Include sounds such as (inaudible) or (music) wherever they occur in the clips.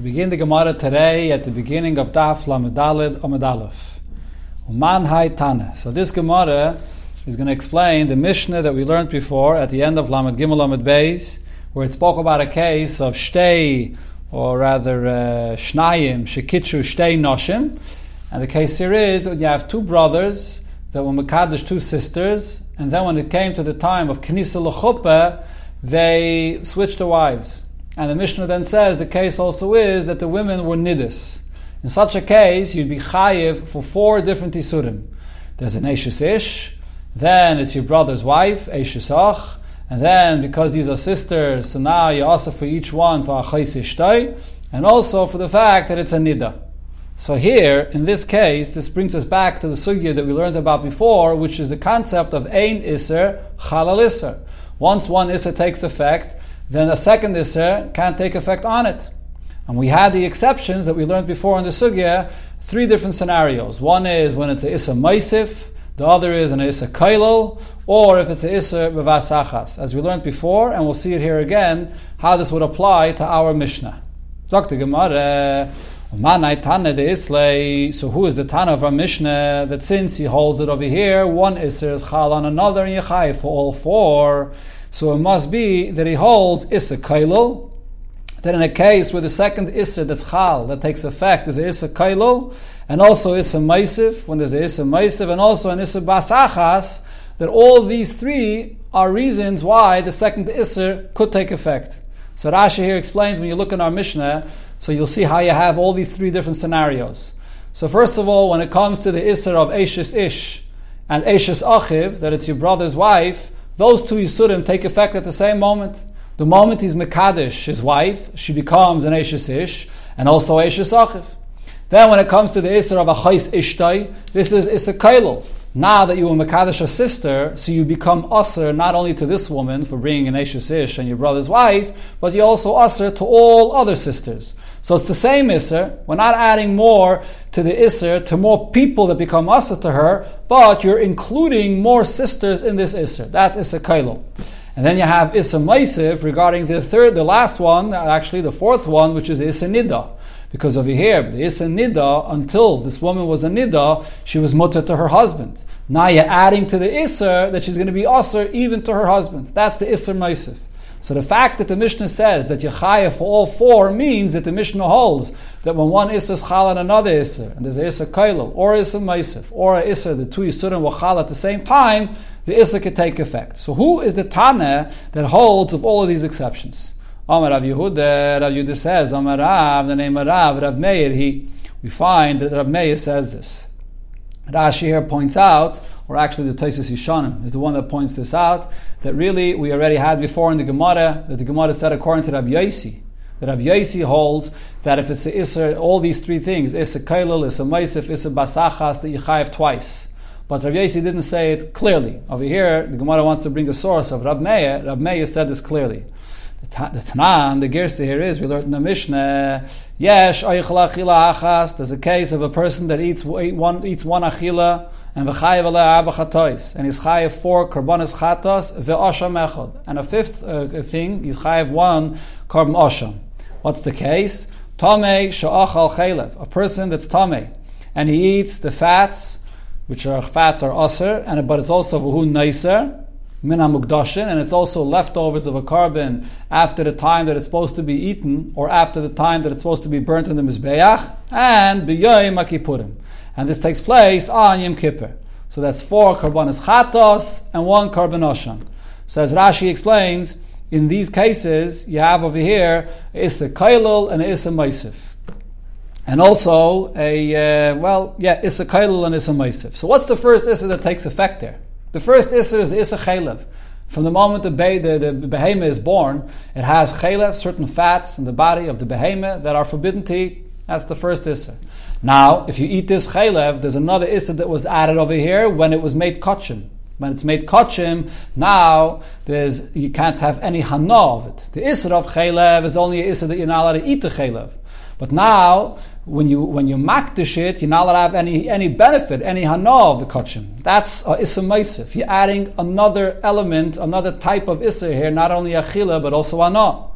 We begin the Gemara today at the beginning of Daf Lamedalid Aleph. Uman Hai. So this Gemara is going to explain the Mishnah that we learned before at the end of Lamed Gimel Lamed Beis, where it spoke about a case of Shtei, or rather uh, Shnayim, Shekitchu Shtei Noshim. And the case here is that you have two brothers that were Makadish, two sisters, and then when it came to the time of Knisa L'chuppah, they switched their wives. And the Mishnah then says the case also is that the women were nidus. In such a case, you'd be chayiv for four different isurim. There's an Eishis Ish, then it's your brother's wife, Eishis Ach, and then because these are sisters, so now you also for each one for a Achais Ishtay, and also for the fact that it's a nida. So here, in this case, this brings us back to the sugya that we learned about before, which is the concept of ein iser, chalal iser. Once one iser takes effect, then a second Isser uh, can't take effect on it. And we had the exceptions that we learned before in the Sugya, three different scenarios. One is when it's a Issa Maisif, the other is an Issa Kailal, or if it's a Issa Bevasachas. As we learned before, and we'll see it here again, how this would apply to our Mishnah. Dr. Gemara, Islay, so who is the Tana of our Mishnah that since he holds it over here, one Isser is Chal on another and Yechai for all four, so it must be that he holds Issa Kailul, that in a case where the second Issa that's Chal, that takes effect, is Issa Kailul, and also Issa Maisif, when there's Issa Maisif, and also an Issa Basachas, that all these three are reasons why the second Issa could take effect. So Rashi here explains when you look in our Mishnah, so you'll see how you have all these three different scenarios. So first of all, when it comes to the Issa of Ashis Ish and Ashis Achiv, that it's your brother's wife, those two Yisurim take effect at the same moment. The moment he's Mekadesh, his wife, she becomes an Eishes Ish, and also Eishes Achiv. Then when it comes to the Isser of Achais Ishtai, this is Issa Kailul. Now that you were Mekadesh a sister, so you become Usr not only to this woman for bringing an Eishes Ish and your brother's wife, but you also Usr to all other sisters. So it's the same Isser. We're not adding more to the Isser, to more people that become Usr to her, but you're including more sisters in this Isser. That's Issa Kailul. And then you have Issa Maisiv regarding the third, the last one, actually the fourth one, which is Issa Nida. Because over here, the Issa Nida, until this woman was a Nida, she was mutter to her husband. Now you're adding to the Isser that she's going to be Usr even to her husband. That's the Isser Maisiv. So the fact that the Mishnah says that Yechaya for all four means that the Mishnah holds that when one Issa is Chal and another Issa, and there's a Issa Kailal, or Issa Maisif, or a Issa, the two Yisurim will Chal at the same time, the Issa could take effect. So who is the Tana that holds of all of these exceptions? Amar Rav Yehuda, Rav Yehuda says, Amar Rav, the name of Rav, Rav Meir, he, we find that Rav Meir says this. Rashi here points out or actually the Taisus Yishanim is the one that points this out, that really we already had before in the Gemara, that the Gemara said according to Rabbi Yaisi, that Rabbi Yaisi holds that if it's a Isser, all these three things, Issa Kailal, Issa Maisif, Issa Basachas, that you chayiv twice. But Rabbi Yaisi didn't say it clearly. Over here, the Gemara wants to bring a source of Rabbi Meir. Rabbi Meir said this clearly. The Tanan, the Gersa here is, we learned in the Mishnah, Yesh, there's a case of a person that eats one, eats one Achila, and v'chayev aleh arba chatois, and he's chayev four karbonis chatos ve'osham echad, and a fifth uh, thing he's chayev one carbon osham. What's the case? Tomei sha'achal chaylev, a person that's tomei, and he eats the fats, which are fats are aser, and but it's also v'hu neiser, mina mukdashin, and it's also leftovers of a carbon after the time that it's supposed to be eaten, or after the time that it's supposed to be burnt in the mizbeach, and b'yoyim akipurim and this takes place on Yom Kippur. So that's four karbanis chatos and one karban osham. So as Rashi explains, in these cases you have over here issa kailul and issa maisif. And also a uh, well, yeah, issa kailul and issa maisif. So what's the first issa that takes effect there? The first issa is the issa chaylev. From the moment the, be- the, the behemoth is born, it has chaylev, certain fats in the body of the behemoth that are forbidden to eat. That's the first issa. Now, if you eat this chaylev, there's another issa that was added over here when it was made kachim. When it's made kachim, now there's you can't have any hana of it. The issa of chaylev is only a issa that you're not allowed to eat the chaylev. But now, when you when you makdish it, you're not allowed to have any any benefit, any hana of the kachim. That's a issa meisif. You're adding another element, another type of issa here, not only a achila but also hana.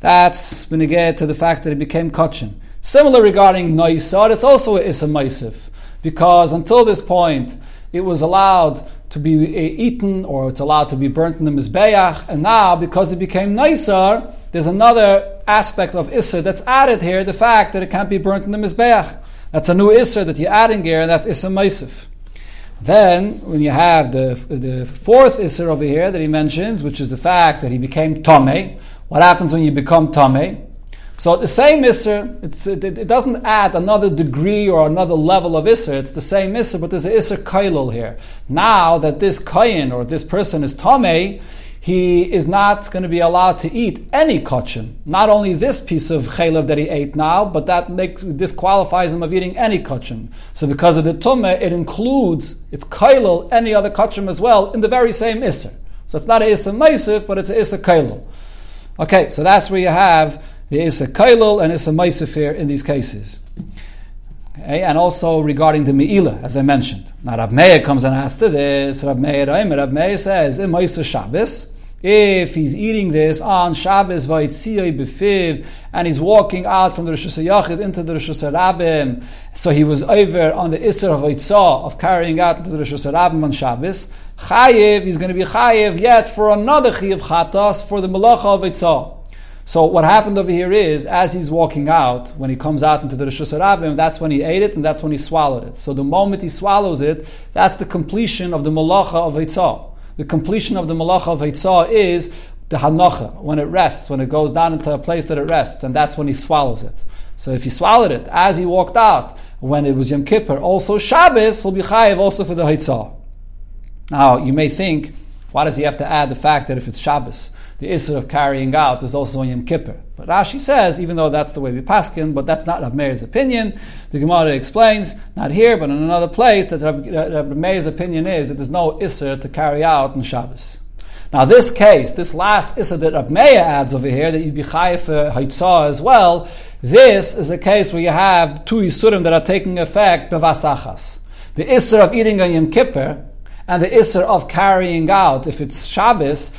That's when you get to the fact that it became kachin. Similar regarding Naisar, it's also a Issa Maisif, because until this point, it was allowed to be eaten or it's allowed to be burnt in the Mizbeach, and now, because it became Naisar, there's another aspect of Issa that's added here, the fact that it can't be burnt in the Mizbeach. That's a new Issa that you're adding here, and that's Issa Maisif. Then, when you have the, the fourth Isser over here that he mentions, which is the fact that he became Tomei, what happens when you become Tomei? So the same Isser, it, it, doesn't add another degree or another level of Isser, it's the same Isser, but there's an Isser Kailul here. Now that this Kayin or this person is Tomei, he is not going to be allowed to eat any kachin. Not only this piece of chaylev that he ate now, but that makes disqualifies him of eating any kachin. So because of the tumah, it includes it's kailul any other kachin as well in the very same isser. So it's not a isser meisif, but it's a isser kailul. Okay, so that's where you have the isser kailul and isser meisif here in these cases. Okay, and also regarding the Me'ila, as I mentioned. Now Rab Meir comes and asks to this. Rab Meir, Rab Meir says, eh, in Moisa Shabbos, if he's eating this on Shabbos va'itzioi befiv, and he's walking out from the Rosh Hashanah into the Rosh Hashanah, so he was over on the Isser of Eitzah, of carrying out into the Rosh Hashanah on Shabbos, Chayiv, he's going to be Chayiv yet for another Chayiv Chatas for the Malacha of Eitzah. So what happened over here is, as he's walking out, when he comes out into the Rosh Hashanah, that's when he ate it and that's when he swallowed it. So the moment he swallows it, that's the completion of the malacha of Eitzah. The completion of the malacha of Eitzah is the hanacha, when it rests, when it goes down into a place that it rests, and that's when he swallows it. So if he swallowed it as he walked out, when it was Yom Kippur, also Shabbos, will be chayiv also for the Haitzah. Now, you may think, why does he have to add the fact that if it's Shabbos? The Isser of carrying out is also on Yom Kippur. But Rashi says, even though that's the way we paskin, but that's not Rav Meir's opinion. The Gemara explains, not here, but in another place, that Rav, Rav Meir's opinion is that there's no Isser to carry out in Shabbos. Now, this case, this last Isser that Rav Meir adds over here, that you'd be chayiv for Haitzah as well, this is a case where you have two Yisurim that are taking effect, bevasachas. The Isser of eating on Yom Kippur, and the Isser of carrying out, if it's Shabbos,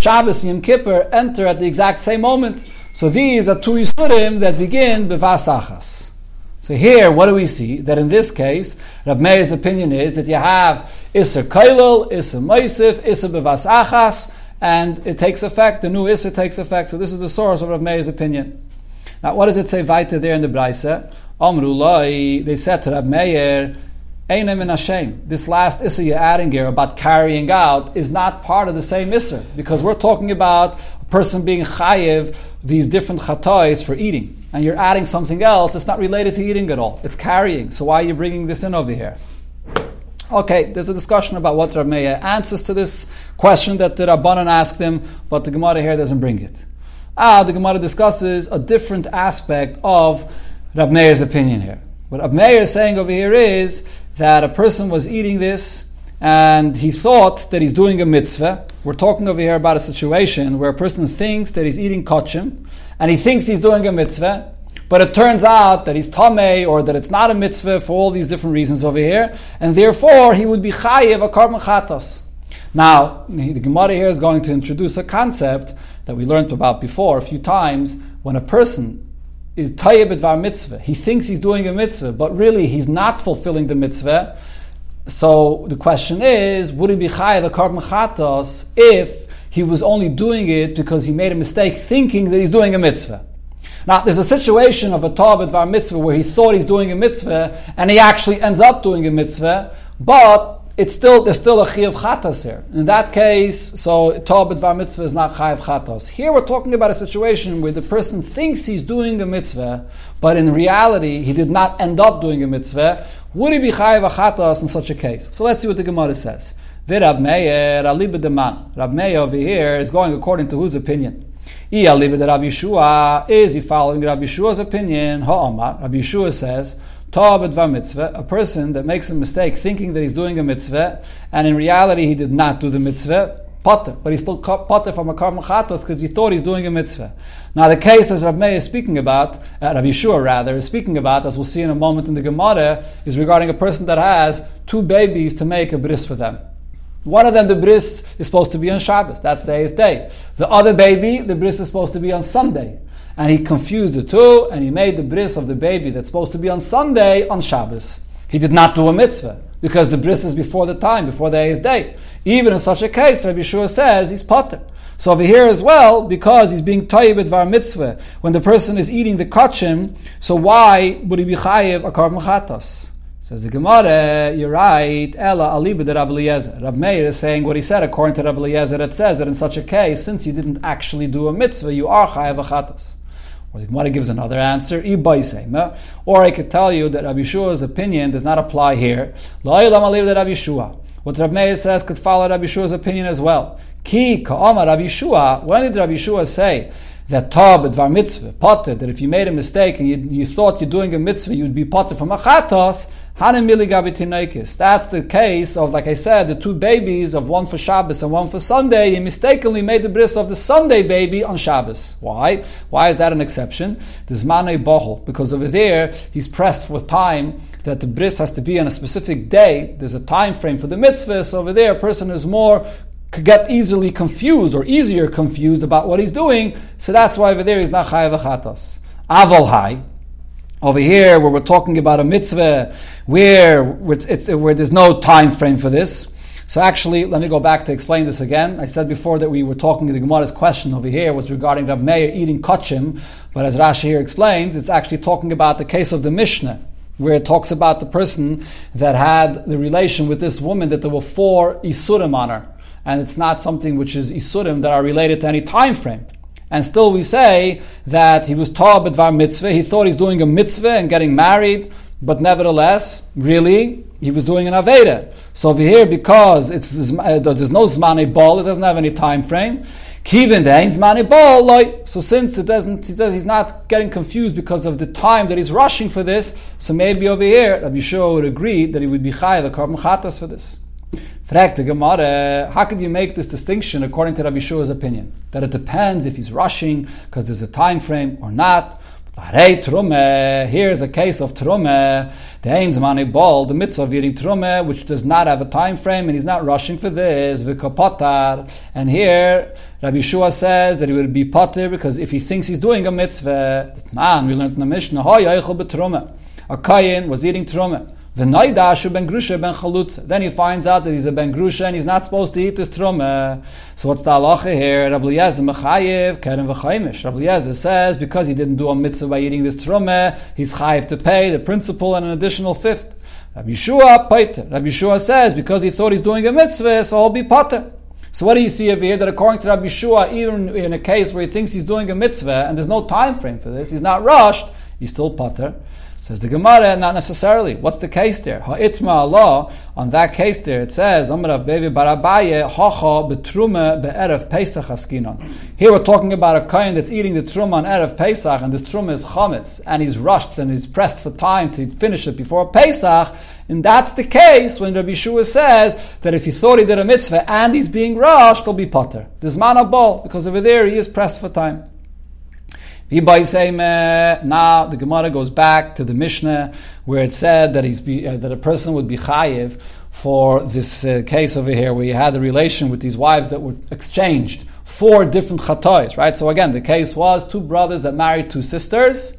Shabbos and Yom Kippur enter at the exact same moment. So these are two Yisurim that begin bevasachas. So here, what do we see? That in this case, Rab Meir's opinion is that you have Isser Kailul, Isser Maisif, Isser Bevasachas, and it takes effect, the new Isser takes effect. So this is the source of Rab Meir's opinion. Now, what does it say weiter there in the Braise? Amrullah, they said to Rab Meir. This last Issa you're adding here about carrying out is not part of the same Issa because we're talking about a person being chayiv these different chatois for eating. And you're adding something else that's not related to eating at all. It's carrying. So why are you bringing this in over here? Okay, there's a discussion about what Rav Meir answers to this question that the Rabbanan asked him, but the Gemara here doesn't bring it. Ah, the Gemara discusses a different aspect of Rav Meir's opinion here. What Rav Meir is saying over here is that a person was eating this and he thought that he's doing a mitzvah. We're talking over here about a situation where a person thinks that he's eating kachim and he thinks he's doing a mitzvah, but it turns out that he's tamei or that it's not a mitzvah for all these different reasons over here, and therefore he would be chayiv a karban chatas. Now, the Gemara here is going to introduce a concept that we learned about before a few times. When a person is tayyib var mitzvah. He thinks he's doing a mitzvah, but really he's not fulfilling the mitzvah. So the question is, would he be chayav a karban chatos if he was only doing it because he made a mistake thinking that he's doing a mitzvah? Now, there's a situation of a Tabit Var mitzvah where he thought he's doing a mitzvah and he actually ends up doing a mitzvah, but it's still there's still a chiyuv chatas here. In that case, so Torah b'dvar mitzvah is not chayiv chatas. Here we're talking about a situation where the person thinks he's doing a mitzvah, but in reality he did not end up doing a mitzvah. Would he be chayiv chatas in such a case? So let's see what the Gemara says. Rab Meir over here is going according to whose opinion? Rabbi Yeshua, is he following Rabbi Yeshua's opinion? Ha'amar. Rabbi Yeshua says, mitzvah, a person that makes a mistake thinking that he's doing a mitzvah, and in reality he did not do the mitzvah, potter, but he's still potter from a karm chatos because he thought he's doing a mitzvah. Now the case as Rabbi is speaking about, uh, Rabbi Yeshua rather, is speaking about, as we'll see in a moment in the Gemara, is regarding a person that has two babies to make a bris for them. One of them, the bris, is supposed to be on Shabbos. That's the eighth day. The other baby, the bris is supposed to be on Sunday. And he confused the two, and he made the bris of the baby that's supposed to be on Sunday on Shabbos. He did not do a mitzvah because the bris is before the time, before the eighth day. Even in such a case, Rabbi Shua says he's potter. So over here as well, because he's being tayyib at var mitzvah, when the person is eating the kachim, so why would he be chayiv a karb machatas? Says the Gemara, you're right. Ella aliba de Rabbi Eliezer. Rab Meir is saying what he said according to Rabbi Eliezer. It says that in such a case, since you didn't actually do a mitzvah, you are chayav achatas. Or the Gemara gives another answer, or I could tell you that Rabbi Shua's opinion does not apply here. What Rabbi Meir says could follow Rabbi Shua's opinion as well. Ki ka'ama Rabbi Shua, when did Rabbi Shua say that tab dvar mitzvah, potter, that if you made a mistake and you, you thought you're doing a mitzvah, you'd be potter from achatos, that's the case of, like I said, the two babies of one for Shabbos and one for Sunday. He mistakenly made the bris of the Sunday baby on Shabbos. Why? Why is that an exception? There's mane bohol because over there he's pressed for time that the bris has to be on a specific day. There's a time frame for the mitzvah. So over there, a person is more could get easily confused or easier confused about what he's doing. So that's why over there he's not chayav achatos. Aval hai. Over here, where we're talking about a mitzvah, where it's, it's, where there's no time frame for this. So actually, let me go back to explain this again. I said before that we were talking, the Gemara's question over here was regarding Rab Meir eating kachim, but as Rashi here explains, it's actually talking about the case of the Mishnah, where it talks about the person that had the relation with this woman, that there were four isurim on her, and it's not something which is isurim that are related to any time frame. And still we say that he was taught B'dvar mitzvah. He thought he's doing a mitzvah and getting married, but nevertheless, really, he was doing an Aveda. So over here, because it's, uh, there's no Zmane ball, it doesn't have any time frame. Kivin the Zmane ball, like, so since it doesn't, it does, he's not getting confused because of the time that he's rushing for this, so maybe over here, Rabbi Shua would agree that he would be chayav a carbon chatas for this. Fragt Gemara, how could you make this distinction according to Rabbi Shua's opinion? That it depends if he's rushing because there's a time frame or not. Here's a case of trume. The Einzmani ball, the mitzvah of eating trume, which does not have a time frame, and he's not rushing for this. And here, Rabbi Shua says that he would be potter because if he thinks he's doing a mitzvah, man, we learned in the Mishnah, a kayin was eating trume. Then he finds out that he's a ben grusha and he's not supposed to eat this truma. So what's the halacha here? Rabbi Eliezer mechayev keren v'chayimish. Rabbi Eliezer says because he didn't do a mitzvah by eating this truma, he's chayev to pay the principal and an additional fifth. Rabbi Yeshua paiter. Rabbi Yeshua says because he thought he's doing a mitzvah, so he'll be pater. So what do you see over here? That according to Rabbi Yeshua, even in a case where he thinks he's doing a mitzvah and there's no time frame for this, he's not rushed, he's still pater. Says the Gemara, not necessarily. What's the case there? Ha'itma Allah, on that case there, it says, Amrav Bevi Barabaye, Pesach askinon. Here we're talking about a kain that's eating the truma on Erev Pesach, and this truma is chametz, and he's rushed and he's pressed for time to finish it before Pesach, and that's the case when Rabbi Shua says that if he thought he did a mitzvah and he's being rushed, he'll be potter. Man ball, because over there he is pressed for time. Now the Gemara goes back to the Mishnah where it said that he's be, uh, that a person would be chayiv for this uh, case over here where he had a relation with these wives that were exchanged four different chatois, right? So again, the case was two brothers that married two sisters,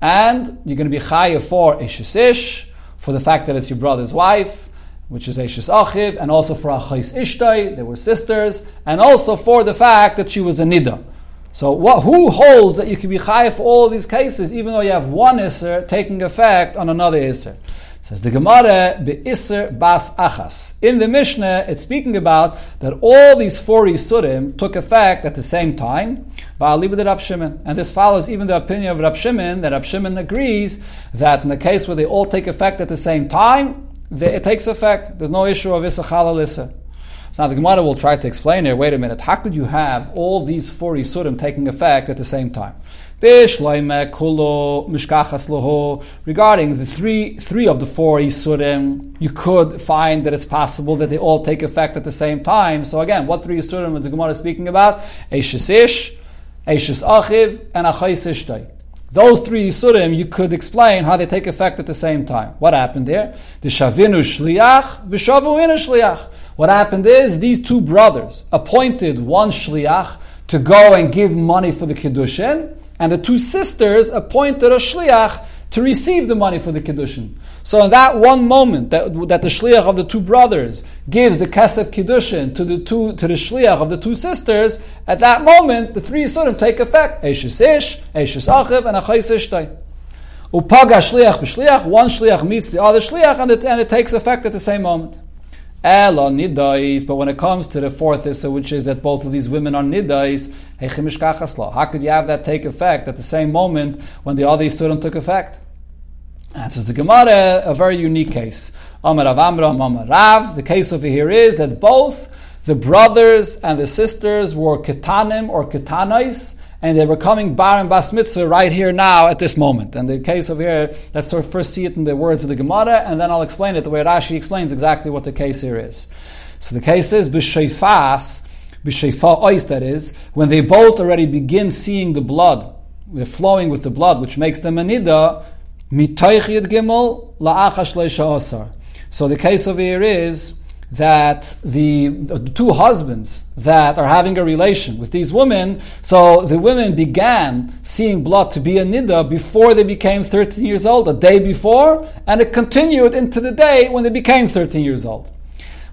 and you're going to be chayiv for Ishisish for the fact that it's your brother's wife, which is Eishis Achiv, and also for Achais Ishtai, they were sisters, and also for the fact that she was a Nida. So what, who holds that you can be chayiv for all these cases, even though you have one iser taking effect on another iser? Says the Gemara, iser bas achas. In the Mishnah, it's speaking about that all these four isurim took effect at the same time. And this follows even the opinion of Rab Shimon, that Rab Shimon agrees that in the case where they all take effect at the same time, it takes effect. There's no issue of chalal issa. So now the Gemara will try to explain here, wait a minute, how could you have all these four Yisurim taking effect at the same time? Regarding the three three of the four Yisurim, you could find that it's possible that they all take effect at the same time. So again, what three Yisurim is the Gemara speaking about? Eishis Ish, Eishis Achiv, and Achais Ishtay. Those three Yisurim, you could explain how they take effect at the same time. What happened there? The Shavinu Shliach, Vishavu Shliach. What happened is these two brothers appointed one shliach to go and give money for the kiddushin, and the two sisters appointed a shliach to receive the money for the kiddushin. So in that one moment that, that the shliach of the two brothers gives the kesef kiddushin to the two to the shliach of the two sisters, at that moment the three yisurim take effect: eishes ish, eishes achiv, and achayis ishtay. Upaga shliach b'shliach, one shliach meets the other shliach, and it, and it takes effect at the same moment. But when it comes to the fourth issa, which is that both of these women are nidais, how could you have that take effect at the same moment when the other yisurim took effect? Answers the Gemara, a very unique case. Amar Rav. The case over here is that both the brothers and the sisters were ketanim or ketanais, and they were coming bar and bas mitzvah right here now at this moment. And the case over here, let's sort of first see it in the words of the Gemara, and then I'll explain it the way Rashi explains exactly what the case here is. So the case is b'sheifas, b'sheifa ois, that is, when they both already begin seeing the blood, they're flowing with the blood, which makes them a nida, gimel la'achash osar. So the case over here is that the, the, two husbands that are having a relation with these women, so the women began seeing blood to be a nida before they became 13 years old, a day before, and it continued into the day when they became 13 years old.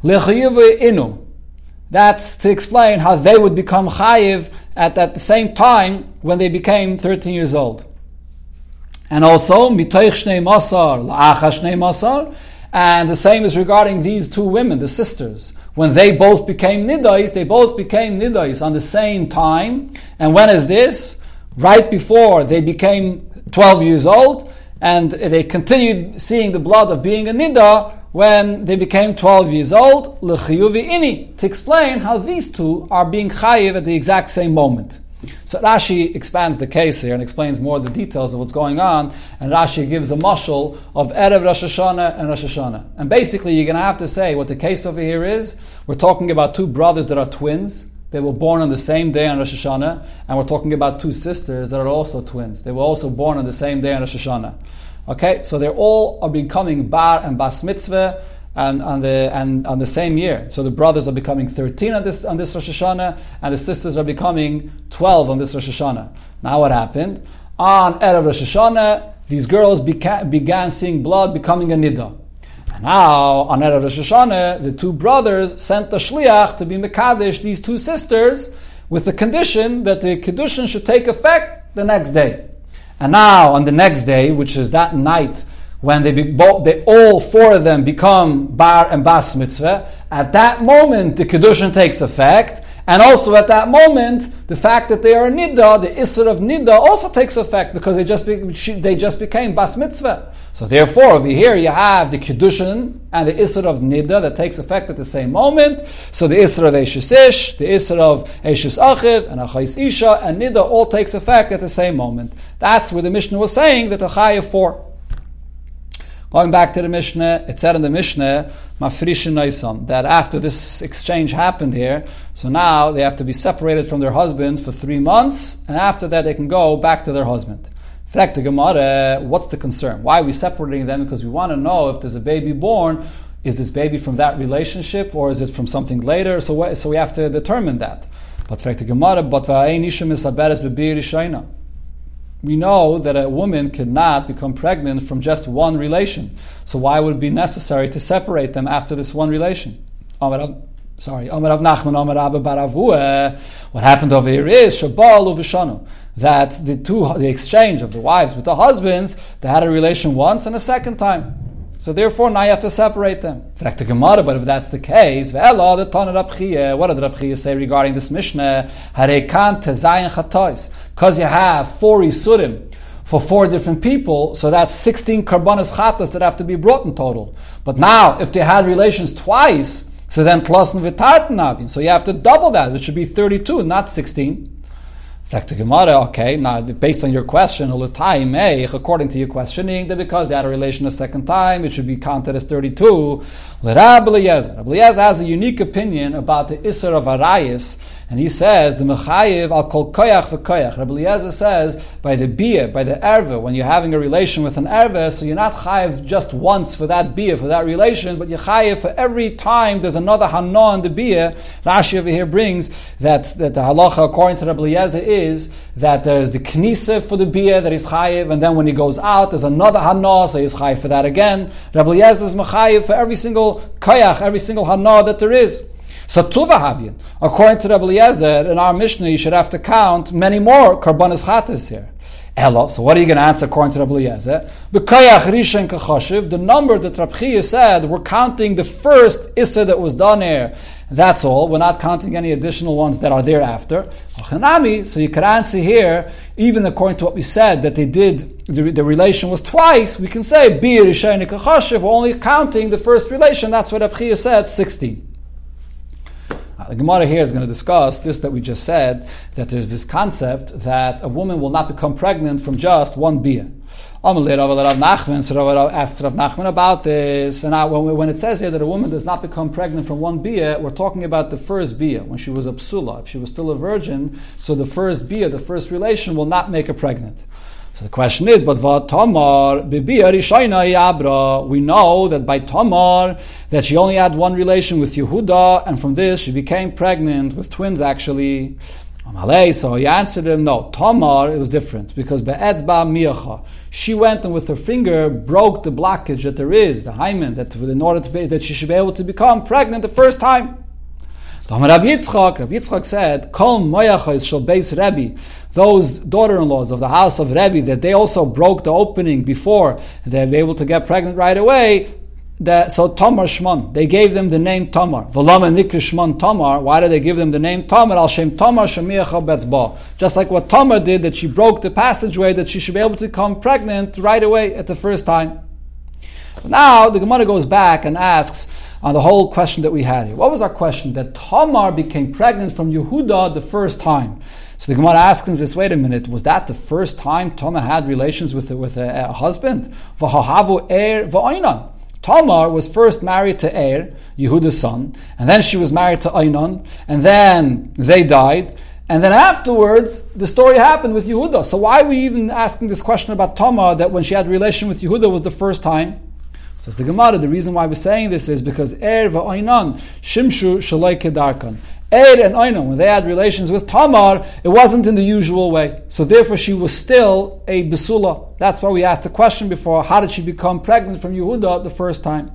inu. That's to explain how they would become chayiv at, at the same time when they became 13 years old. And also, mitoich shnei masar, la'acha shnei masar. And the same is regarding these two women, the sisters. When they both became nidais, they both became nidais on the same time. And when is this? Right before they became 12 years old, and they continued seeing the blood of being a nida when they became 12 years old, l'chiyuvi ini, to explain how these two are being chayiv at the exact same moment. So Rashi expands the case here and explains more the details of what's going on, and Rashi gives a mushal of Erev Rosh Hashanah and Rosh Hashanah. And basically, you're going to have to say what the case over here is. We're talking about two brothers that are twins. They were born on the same day on Rosh Hashanah, and we're talking about two sisters that are also twins. They were also born on the same day on Rosh Hashanah. Okay, so they're all are becoming bar and bas mitzvah and on the and on the same year. So the brothers are becoming 13 on this on this Rosh Hashanah, and the sisters are becoming 12 on this Rosh Hashanah. Now what happened? On Erev Rosh Hashanah, these girls beca- began seeing blood becoming a nida. And now on Erev Rosh Hashanah, the two brothers sent the shliach to be mekadesh these two sisters with the condition that the kedushin should take effect the next day. And now on the next day, which is that night when they, be, both, they all four of them become bar and bas mitzvah, at that moment the kedushin takes effect, and also at that moment the fact that they are nida, the isser of nida, also takes effect because they just be, they just became bas mitzvah. So therefore, over here you have the kedushin and the isser of nida that takes effect at the same moment. So the isser of eshes ish, the isser of eshes achiv, and achais isha, and nida all takes effect at the same moment. That's where the Mishnah was saying that the chayav for. Going back to the Mishnah, it said in the Mishnah, Mafrishin that after this exchange happened here, so now they have to be separated from their husband for three months, and after that they can go back to their husband. Fact Gemara, what's the concern? Why are we separating them? Because we want to know if there's a baby born, is this baby from that relationship or is it from something later? So, so we have to determine that. But fact Gemara, but we know that a woman cannot become pregnant from just one relation. So why would it be necessary to separate them after this one relation? Sorry, What happened over here is that the two the exchange of the wives with the husbands, they had a relation once and a second time. So therefore, now you have to separate them. But if that's the case, what did Rabchia say regarding this Mishnah? Because you have four Isurim for four different people, so that's 16 karbanas chatas that have to be brought in total. But now, if they had relations twice, so then plus and So you have to double that, which should be 32, not 16. Gemara, okay, now based on your question, according to your questioning, that because they had a relation a second time, it should be counted as 32. Rabbi Eliezer has a unique opinion about the Isser of Arayis, and he says, the Mechayiv al kol koyach v'koyach. Rabbi Eliezer says, by the bia, by the erva, when you're having a relation with an erva, so you're not chayiv just once for that bia, for that relation, but you're chayiv for every time there's another hana in the bia. Rashi over here brings that, that the halacha, according to Rabbi Eliezer, is that there's the knisa for the bia that is chayiv, and then when he goes out, there's another hana, so he's chayiv for that again. Rabbi Eliezer is mechayiv for every single koyach, every single hana that there is. So tuva havyin. According to Rabbi Eliezer, in our Mishnah, you should have to count many more karbanis chatas here. Elo. So what are you going to answer according to Rabbi Eliezer? B'kayach rishon kachashiv. The number that Rabbi said, we're counting the first issa that was done here. That's all. We're not counting any additional ones that are thereafter. So you can answer here, even according to what we said, that they did, the, the relation was twice, we can say, Bir We're only counting the first relation. That's what Rabbi said, 16. The Gemara here is going to discuss this that we just said, that there's this concept that a woman will not become pregnant from just one bia. Amalei Rav Nachman, so Rav asked Rav Nachman about this, and when, when, it says here that a woman does not become pregnant from one bia, we're talking about the first bia, when she was a psula, if she was still a virgin, so the first bia, the first relation, will not make her pregnant. So the question is, but Tamar Yabra, we know that by Tamar that she only had one relation with Yehuda, and from this she became pregnant with twins actually. Um, so he answered him, no, Tamar, it was different, because Be'etzba Miyacha, she went and with her finger broke the blockage that there is, the hymen, that in order to be, that she should be able to become pregnant the first time. Rabbi Yitzchak, Rabbi Yitzchak said, Kol moyachos shall base Rebbe. Those daughter-in-laws of the house of Rebbe, that they also broke the opening before they were able to get pregnant right away. That, so Tamar Shman, they gave them the name Tamar. V'lama nikra Shman Tamar. Why did they give them the name Tamar? Al Shem Tamar Betzba. Just like what Tamar did, that she broke the passageway, that she should be able to become pregnant right away at the first time. Now the Gemara goes back and asks, on the whole question that we had here. What was our question? That Tamar became pregnant from Yehuda the first time. So the Gemara asks us this, wait a minute, was that the first time Tamar had relations with, with a, a husband? er Tamar was first married to Er, Yehuda's son, and then she was married to Einon, and then they died, and then afterwards, the story happened with Yehuda. So why are we even asking this question about Tamar that when she had relation with Yehuda was the first time? Says the Gemara, the reason why we're saying this is because Er va'oinan shimshu shaloi kedarkan. Er and Oinan, when they had relations with Tamar, it wasn't in the usual way. So therefore she was still a Besula. That's why we asked the question before, how did she become pregnant from Yehuda the first time?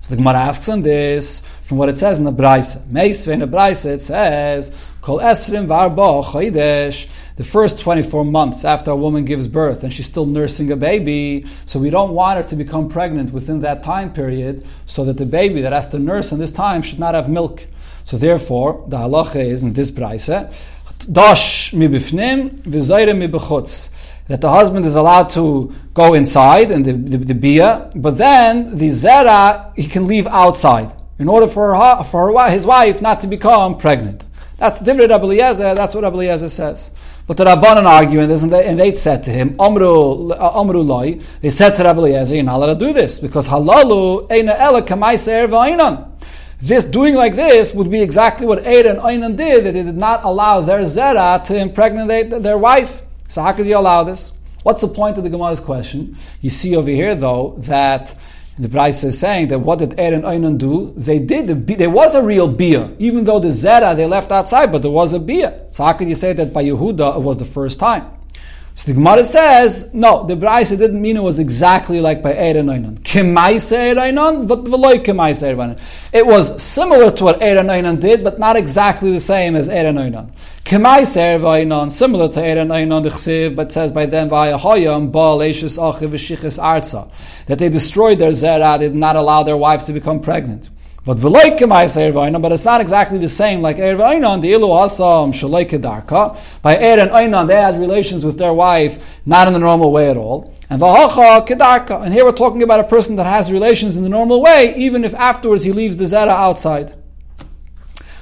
So the Gemara asks on this from what it says in the Braisa. Meisve in the Braisa it says, Kol esrim varba chodesh the first 24 months after a woman gives birth and she's still nursing a baby, so we don't want her to become pregnant within that time period, so that the baby that has to nurse in this time should not have milk. So therefore, the halacha is in this brayse, dash mi bifnim mi. That the husband is allowed to go inside and the, the, the bia, but then the zera he can leave outside in order for her, for her, his wife not to become pregnant. That's different Rabbi Eliezer, that's what Rabbi Eliezer says. But the Rabbanan arguing this, and they, and they said to him, uh, Amru Loi, they said to Rabbi Eliezer, you're not allowed to do this, because halalu eina ela kamaiser v'ainan. This doing like this would be exactly what Eir and Einan did, that they did not allow their zera to impregnate their wife. So how could you allow this? What's the point of the Gemara's question? You see over here, though, that the Braise is saying that what did Er and Einan do? They did. there was a real beer, even though the zera they left outside, but there was a beer. So how can you say that by Yehuda it was the first time? So the Gemara says, no, the Braise didn't mean it was exactly like by and Einan. It was similar to what and Einan did, but not exactly the same as and Einan. Kemaiser vaynon, similar to Einon the Chsiv, but says by them via Hoyam, Achiv, Shichis, Arza, that they destroyed their Zerah, they did not allow their wives to become pregnant. But but it's not exactly the same like Er v'aynon, the ilu asam darka. By Er and Aynon, they had relations with their wife, not in the normal way at all. And v'hacha kedarka. And here we're talking about a person that has relations in the normal way, even if afterwards he leaves the zera outside.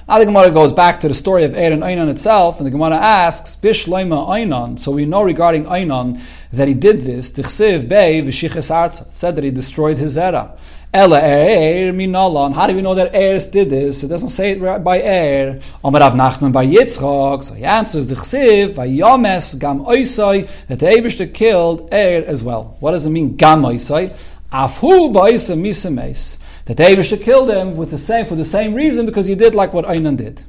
Now the Gemara goes back to the story of and Einon itself, and the Gemara asks, Bish Leima Einon. So we know regarding Einon that he did this. Tichsiv Bey V'shiches Arza. said that he destroyed his Zera. Ela Er. How do we know that Er did this? It doesn't say it by Er. Omer Rav Nachman by Yitzchak. So he answers, Tichsiv Vayomes Gam Oisai, that the Abishter killed Er as well. What does it mean, Gam Oisai? Afhu Ba'isa Misemes that the Abishter killed him with the same for the same reason because he did like what Einan did.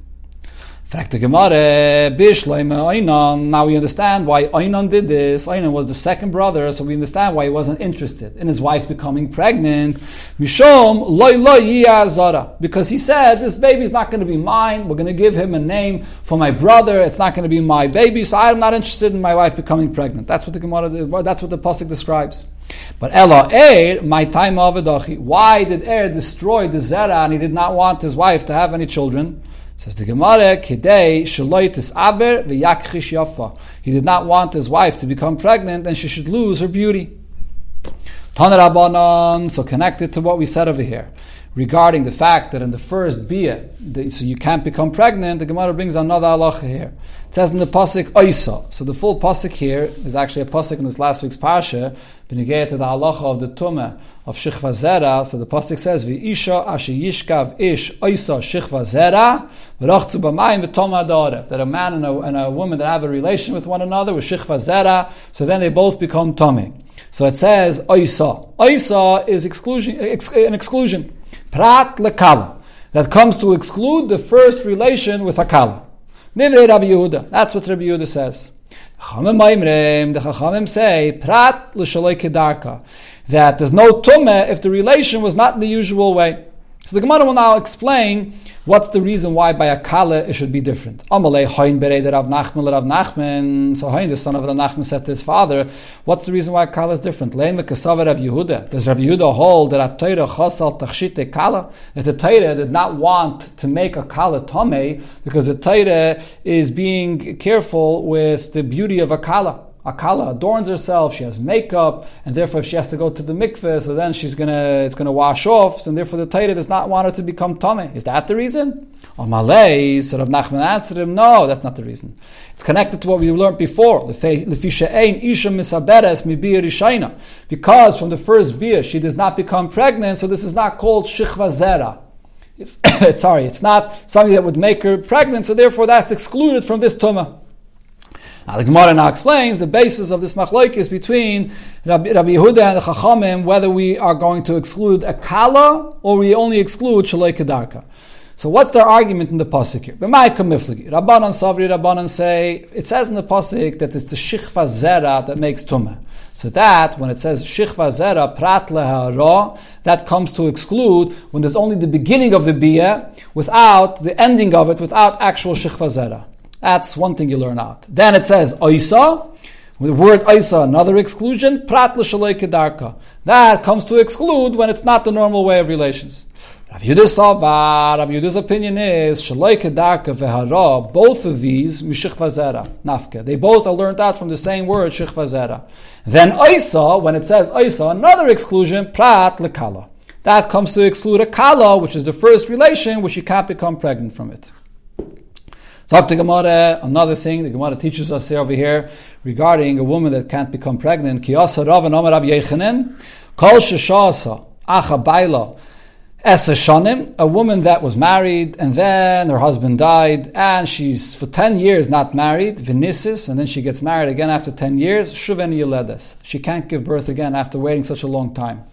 Fact the Gemara, Einan. Now we understand why Einan did this. Einan was the second brother, so we understand why he wasn't interested in his wife becoming pregnant. Mishom loy loy because he said this baby is not going to be mine. We're going to give him a name for my brother. It's not going to be my baby, so I'm not interested in my wife becoming pregnant. That's what the Gemara. That's what the pasuk describes. But Ella my time of. Why did Er destroy the Zera and he did not want his wife to have any children? Says the Gemara, Kidei Shaloitis Aber v'yakchish yafa. He did not want his wife to become pregnant and she should lose her beauty. Tanarabanan, so connected to what we said over here regarding the fact that in the first bia, so you can't become pregnant, the Gemara brings another halacha here. It says in the pasuk oisa. So the full pasuk here is actually a pasuk in this last week's parsha, benegayet the halacha of the tumah of shichva zera. So the pasuk says v'isha asher yishkav ish oisa shichva zera v'rachzu b'mayim v'toma da'arev. That a man and a, and a woman that have a relation with one another with shichva zera, so then they both become tummy. So it says oisa. Oisa is exclusion, ex, an exclusion. Prat lekala. That comes to exclude the first relation with Hakala. Nivrei Rabbi Yehuda. That's what Rabbi Yehuda says. The Chachamim say, Prat l'shaloi kedarka. That there's no tumah if the relation was not in the usual way. So the Gemara will now explain what's the reason why by a kala it should be different. So Hain, the son of Rav Nachman, said to his father, "What's the reason why kala is different?" Does Rav Yehuda hold that a Torah chasal tachshite kala that the Torah did not want to make a kala tome because the Torah is being careful with the beauty of a kala. Akala adorns herself, she has makeup, and therefore if she has to go to the mikveh, so then she's gonna it's gonna wash off, and therefore the Torah does not want her to become tummy. Is that the reason? Malay, sort of Nachman answered him, no, that's not the reason. It's connected to what we learned before. Because from the first beer she does not become pregnant, so this is not called shichva zera. It's, (coughs) sorry, it's not something that would make her pregnant, so therefore that's excluded from this tumah. Now the Gemara now explains the basis of this machlokes between Rabbi, Rabbi Yehuda and the Chachamim, whether we are going to exclude a kala or we only exclude shalei kedarka. So what's their argument in the pasuk here? Rabbanan Savri Rabbanan say it says in the pasuk that it's the shichva zera that makes tumah. So that when it says shichva zera prat lehara, that comes to exclude when there's only the beginning of the bia without the ending of it, without actual shichva zera. That's one thing you learn out. Then it says Oisa. The word Oisa, another exclusion, Prat kedarka. That comes to exclude when it's not the normal way of relations. Rabbi Yehuda Rabbi Yehuda's opinion is Shaloi kedarka vehara. Both of these Mishich Vazera, Nafka. They both are learned out from the same word Shich Vazera. Then Oisa, when it says Oisa, another exclusion, Prat lekala. That comes to exclude a kala, which is the first relation, which you can't become pregnant from it. Talk to Gemara, another thing the Gemara teaches us here over here regarding a woman that can't become pregnant. Kiyasa Rav and Amar Rabbi Kol Shashasa, Acha Baila, a woman that was married and then her husband died and she's for 10 years not married, Vinisis, and then she gets married again after 10 years, Shuven Yeledes. She can't give birth again after waiting such a long time.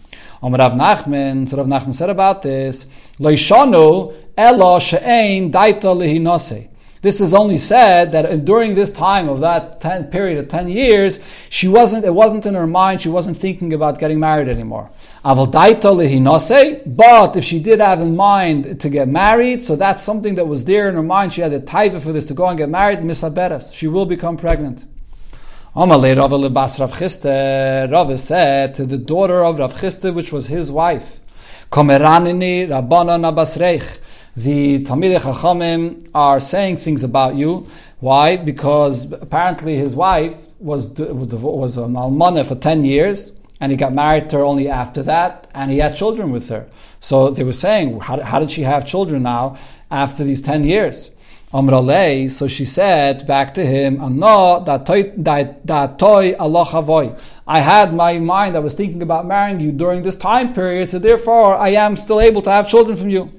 Om Rav Nachman, so Rav Nachman said about this, Loishanu, Elo She'ein Daita Lehinose. This is only said that during this time of that ten, period of 10 years, she wasn't, it wasn't in her mind, she wasn't thinking about getting married anymore. But if she did have in mind to get married, so that's something that was there in her mind, she had a taiva for this to go and get married, misaberes. She will become pregnant. Rav said to the daughter of Rav Chisda, which was his wife, the Talmidei Chachamim are saying things about you. Why? Because apparently his wife was was a almana for ten years, and he got married to her only after that, and he had children with her. So they were saying, how, how did she have children now after these 10 years? So she said back to him, "Ano dat toy alochavoi? I had my mind, I was thinking about marrying you during this time period, so therefore I am still able to have children from you.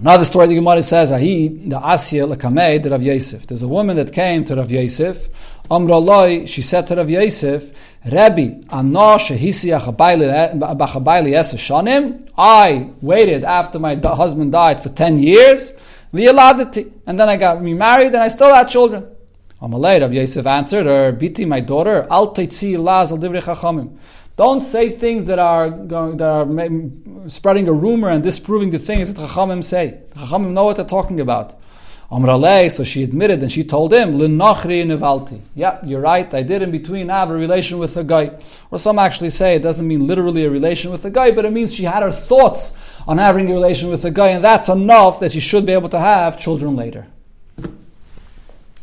Another story the Gemara says, Ahi, the Asya Lakameh, the Rav Yosef. There's a woman that came to Rav Yosef. Amraloi, she said to Rav Yosef, Rabbi, Anna shehisi achabayli es shanim. I waited after my husband died for 10 years, v'yaladati. And then I got remarried and I still had children. Amalei, Rav Yosef answered her, Biti, my daughter, al teitzi laz al divrei chachamim. Don't say things that are going, that are spreading a rumor and disproving the things that Chachamim say. Chachamim know what they're talking about. So she admitted and she told him. Yeah, you're right, I did in between have a relation with a guy. Or some actually say it doesn't mean literally a relation with a guy, but it means she had her thoughts on having a relation with a guy, and that's enough that she should be able to have children later.